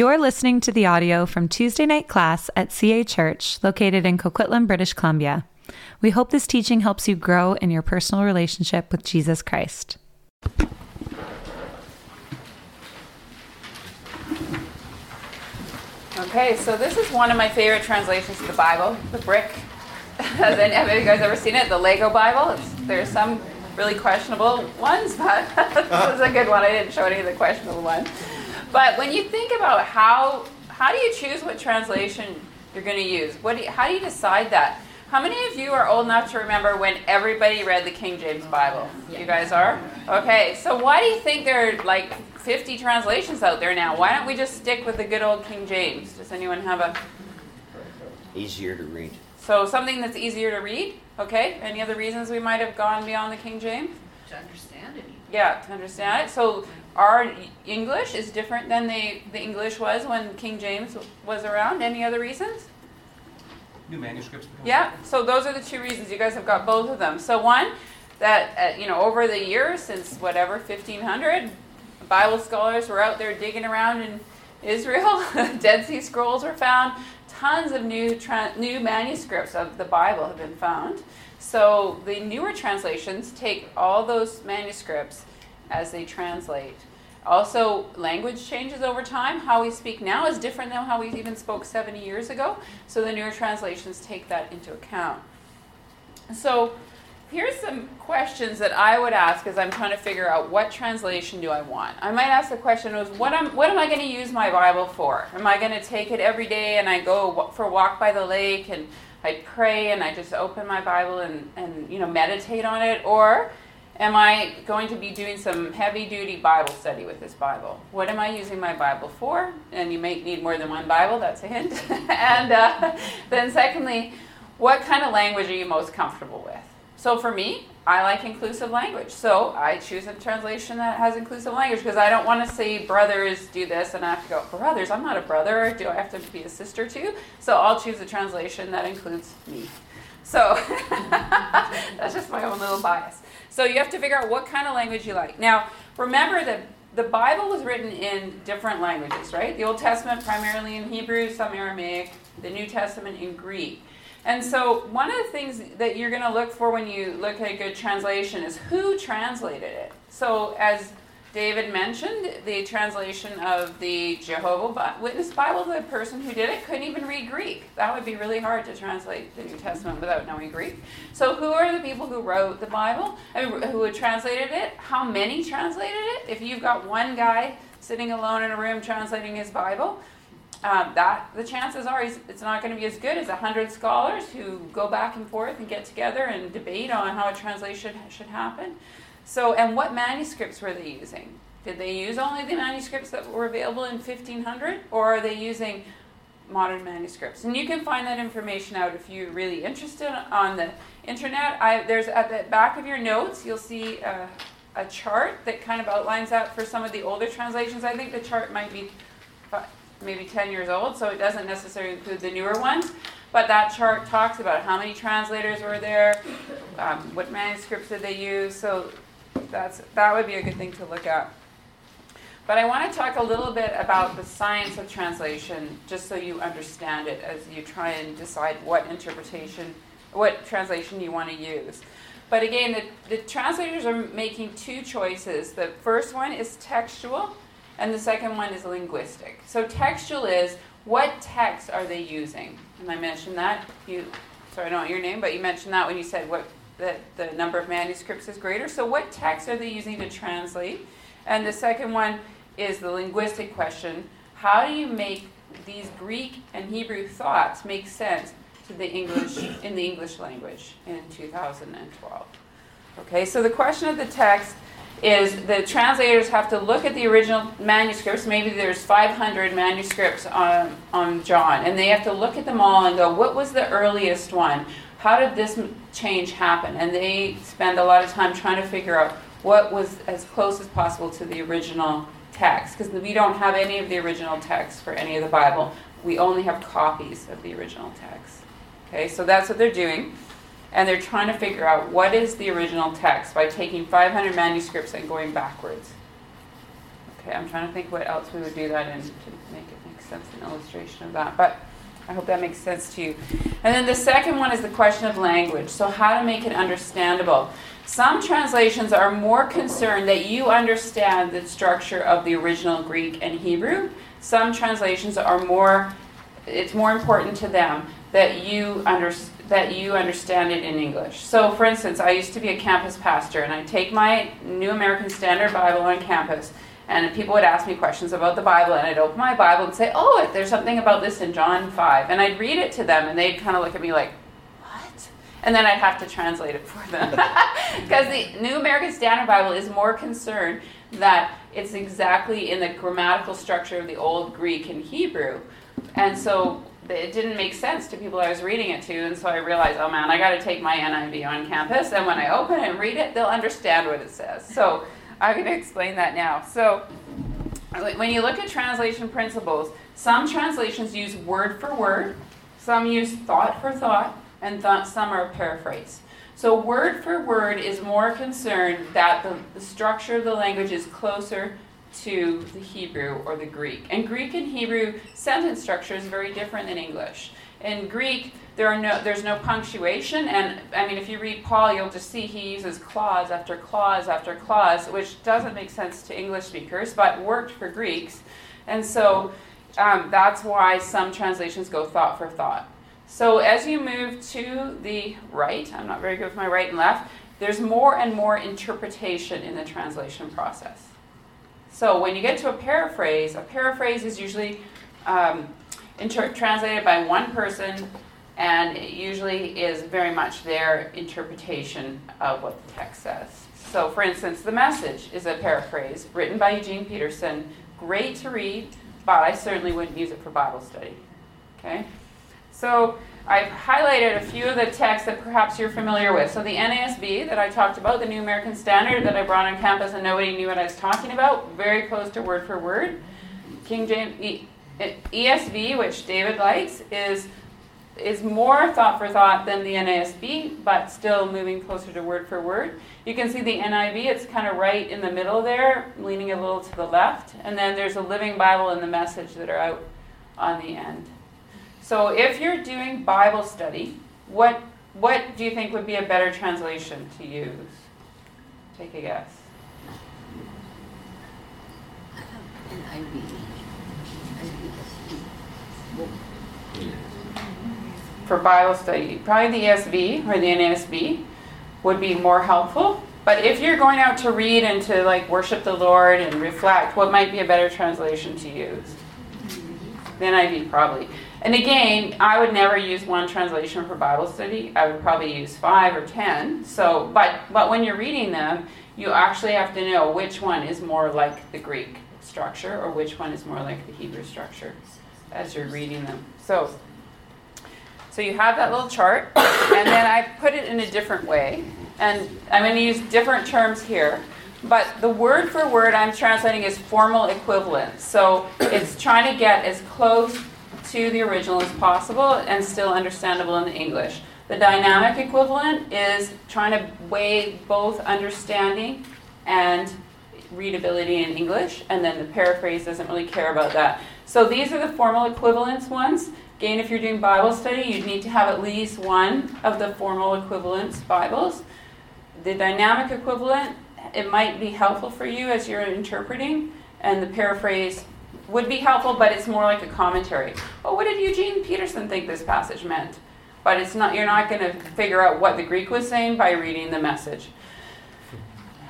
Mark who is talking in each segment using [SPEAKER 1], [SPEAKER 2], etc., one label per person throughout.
[SPEAKER 1] You're listening to the audio from Tuesday night class at CA Church, located in Coquitlam, British Columbia. We hope this teaching helps you grow in your personal relationship with Jesus Christ.
[SPEAKER 2] Okay, so this is one of my favorite translations of the Bible, the brick. Has any have you guys ever seen it? The Lego Bible. It's, there's some really questionable ones, but this is a good one. I didn't show any of the questionable ones. But when you think about how how do you choose what translation you're going to use? What do you, how do you decide that? How many of you are old enough to remember when everybody read the King James Bible? You guys are? Okay, so why do you think there are like 50 translations out there now? Why don't we just stick with the good old King James? Does anyone have a.
[SPEAKER 3] Easier to read.
[SPEAKER 2] So something that's easier to read? Okay, any other reasons we might have gone beyond the King James?
[SPEAKER 4] To understand it.
[SPEAKER 2] Yeah, to understand it. So our English is different than the, the English was when King James was around. Any other reasons?
[SPEAKER 5] New manuscripts.
[SPEAKER 2] Yeah, so those are the two reasons. You guys have got both of them. So one, that uh, you know, over the years since whatever 1500, Bible scholars were out there digging around in Israel. Dead Sea Scrolls were found. Tons of new tra- new manuscripts of the Bible have been found. So the newer translations take all those manuscripts as they translate. Also, language changes over time. How we speak now is different than how we even spoke 70 years ago. So the newer translations take that into account. So here's some questions that I would ask as I'm trying to figure out what translation do I want. I might ask the question was what am what am I going to use my Bible for? Am I going to take it every day and I go for a walk by the lake and I pray and I just open my Bible and, and you know meditate on it or am I going to be doing some heavy duty Bible study with this Bible? What am I using my Bible for? And you may need more than one Bible, that's a hint. and uh, then, secondly, what kind of language are you most comfortable with? So, for me, I like inclusive language. So, I choose a translation that has inclusive language because I don't want to say brothers do this and I have to go, brothers, I'm not a brother. Do I have to be a sister too? So, I'll choose a translation that includes me. So, that's just my own little bias. So you have to figure out what kind of language you like. Now, remember that the Bible was written in different languages, right? The Old Testament primarily in Hebrew, some Aramaic, the New Testament in Greek. And so, one of the things that you're going to look for when you look at a good translation is who translated it. So, as David mentioned the translation of the Jehovah Witness Bible. The person who did it couldn't even read Greek. That would be really hard to translate the New Testament without knowing Greek. So, who are the people who wrote the Bible? Mean, who translated it? How many translated it? If you've got one guy sitting alone in a room translating his Bible, um, that the chances are it's not going to be as good as a hundred scholars who go back and forth and get together and debate on how a translation should happen. So, and what manuscripts were they using? Did they use only the manuscripts that were available in 1500, or are they using modern manuscripts? And you can find that information out if you're really interested on the internet. I, there's at the back of your notes, you'll see a, a chart that kind of outlines that for some of the older translations. I think the chart might be maybe 10 years old, so it doesn't necessarily include the newer ones. But that chart talks about how many translators were there, um, what manuscripts did they use. So that's, that would be a good thing to look at. But I want to talk a little bit about the science of translation, just so you understand it as you try and decide what interpretation, what translation you want to use. But again, the, the translators are making two choices. The first one is textual, and the second one is linguistic. So textual is what text are they using? And I mentioned that. You, sorry, I don't know your name, but you mentioned that when you said what that the number of manuscripts is greater. So, what text are they using to translate? And the second one is the linguistic question how do you make these Greek and Hebrew thoughts make sense to the English in the English language in 2012? Okay, so the question of the text is the translators have to look at the original manuscripts. Maybe there's 500 manuscripts on, on John, and they have to look at them all and go, what was the earliest one? How did this change happen? And they spend a lot of time trying to figure out what was as close as possible to the original text, because we don't have any of the original text for any of the Bible. We only have copies of the original text. Okay, so that's what they're doing. And they're trying to figure out what is the original text by taking 500 manuscripts and going backwards. Okay, I'm trying to think what else we would do that in to make it make sense, an illustration of that. But I hope that makes sense to you. And then the second one is the question of language. So, how to make it understandable. Some translations are more concerned that you understand the structure of the original Greek and Hebrew. Some translations are more, it's more important to them that you, under, that you understand it in English. So, for instance, I used to be a campus pastor, and I take my New American Standard Bible on campus and people would ask me questions about the Bible, and I'd open my Bible and say, Oh, there's something about this in John 5. And I'd read it to them, and they'd kind of look at me like, What? And then I'd have to translate it for them. Because the New American Standard Bible is more concerned that it's exactly in the grammatical structure of the Old Greek and Hebrew. And so it didn't make sense to people I was reading it to, and so I realized, oh man, I got to take my NIV on campus, and when I open it and read it, they'll understand what it says. So I'm going to explain that now. So, when you look at translation principles, some translations use word for word, some use thought for thought, and th- some are paraphrased. So, word for word is more concerned that the, the structure of the language is closer to the Hebrew or the Greek. And Greek and Hebrew sentence structure is very different than English. In Greek, there are no, there's no punctuation, and I mean, if you read Paul, you'll just see he uses clause after clause after clause, which doesn't make sense to English speakers, but worked for Greeks. And so um, that's why some translations go thought for thought. So as you move to the right, I'm not very good with my right and left, there's more and more interpretation in the translation process. So when you get to a paraphrase, a paraphrase is usually um, inter- translated by one person, and it usually is very much their interpretation of what the text says. So, for instance, The Message is a paraphrase written by Eugene Peterson, great to read, but I certainly wouldn't use it for Bible study. Okay? So, I've highlighted a few of the texts that perhaps you're familiar with. So, the NASB that I talked about, the New American Standard that I brought on campus and nobody knew what I was talking about, very close to word for word. King James, ESV, which David likes, is is more thought for thought than the NASB, but still moving closer to word for word. You can see the NIV, it's kind of right in the middle there, leaning a little to the left. And then there's a Living Bible and the message that are out on the end. So if you're doing Bible study, what, what do you think would be a better translation to use? Take a guess. NIV for Bible study. Probably the ESV or the NASB would be more helpful. But if you're going out to read and to like worship the Lord and reflect, what might be a better translation to use? The NIV probably. And again, I would never use one translation for Bible study. I would probably use five or ten. So, but but when you're reading them, you actually have to know which one is more like the Greek structure or which one is more like the Hebrew structure as you're reading them. So, so you have that little chart, and then I put it in a different way. And I'm going to use different terms here. But the word for word I'm translating is formal equivalent. So it's trying to get as close to the original as possible and still understandable in the English. The dynamic equivalent is trying to weigh both understanding and readability in English, and then the paraphrase doesn't really care about that. So these are the formal equivalence ones. Again, if you're doing Bible study, you'd need to have at least one of the formal equivalence Bibles. The dynamic equivalent, it might be helpful for you as you're interpreting, and the paraphrase would be helpful, but it's more like a commentary. Well, what did Eugene Peterson think this passage meant? But it's not you're not going to figure out what the Greek was saying by reading the message.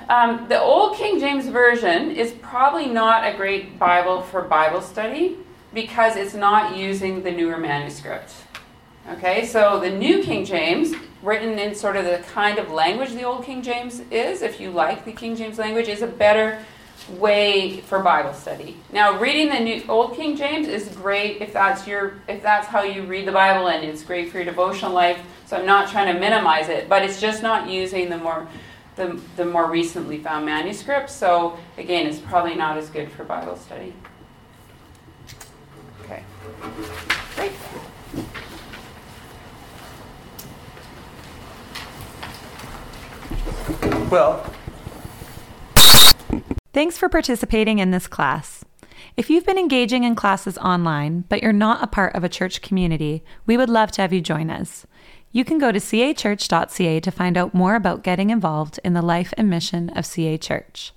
[SPEAKER 2] Um, the Old King James Version is probably not a great Bible for Bible study because it's not using the newer manuscript. Okay, so the New King James, written in sort of the kind of language the Old King James is, if you like the King James language, is a better way for Bible study. Now, reading the New Old King James is great if that's your if that's how you read the Bible, and it's great for your devotional life. So I'm not trying to minimize it, but it's just not using the more the, the more recently found manuscripts. So again, it's probably not as good for Bible study.
[SPEAKER 5] Well,
[SPEAKER 1] Thanks for participating in this class. If you've been engaging in classes online, but you're not a part of a church community, we would love to have you join us. You can go to cachurch.ca to find out more about getting involved in the life and mission of CA Church.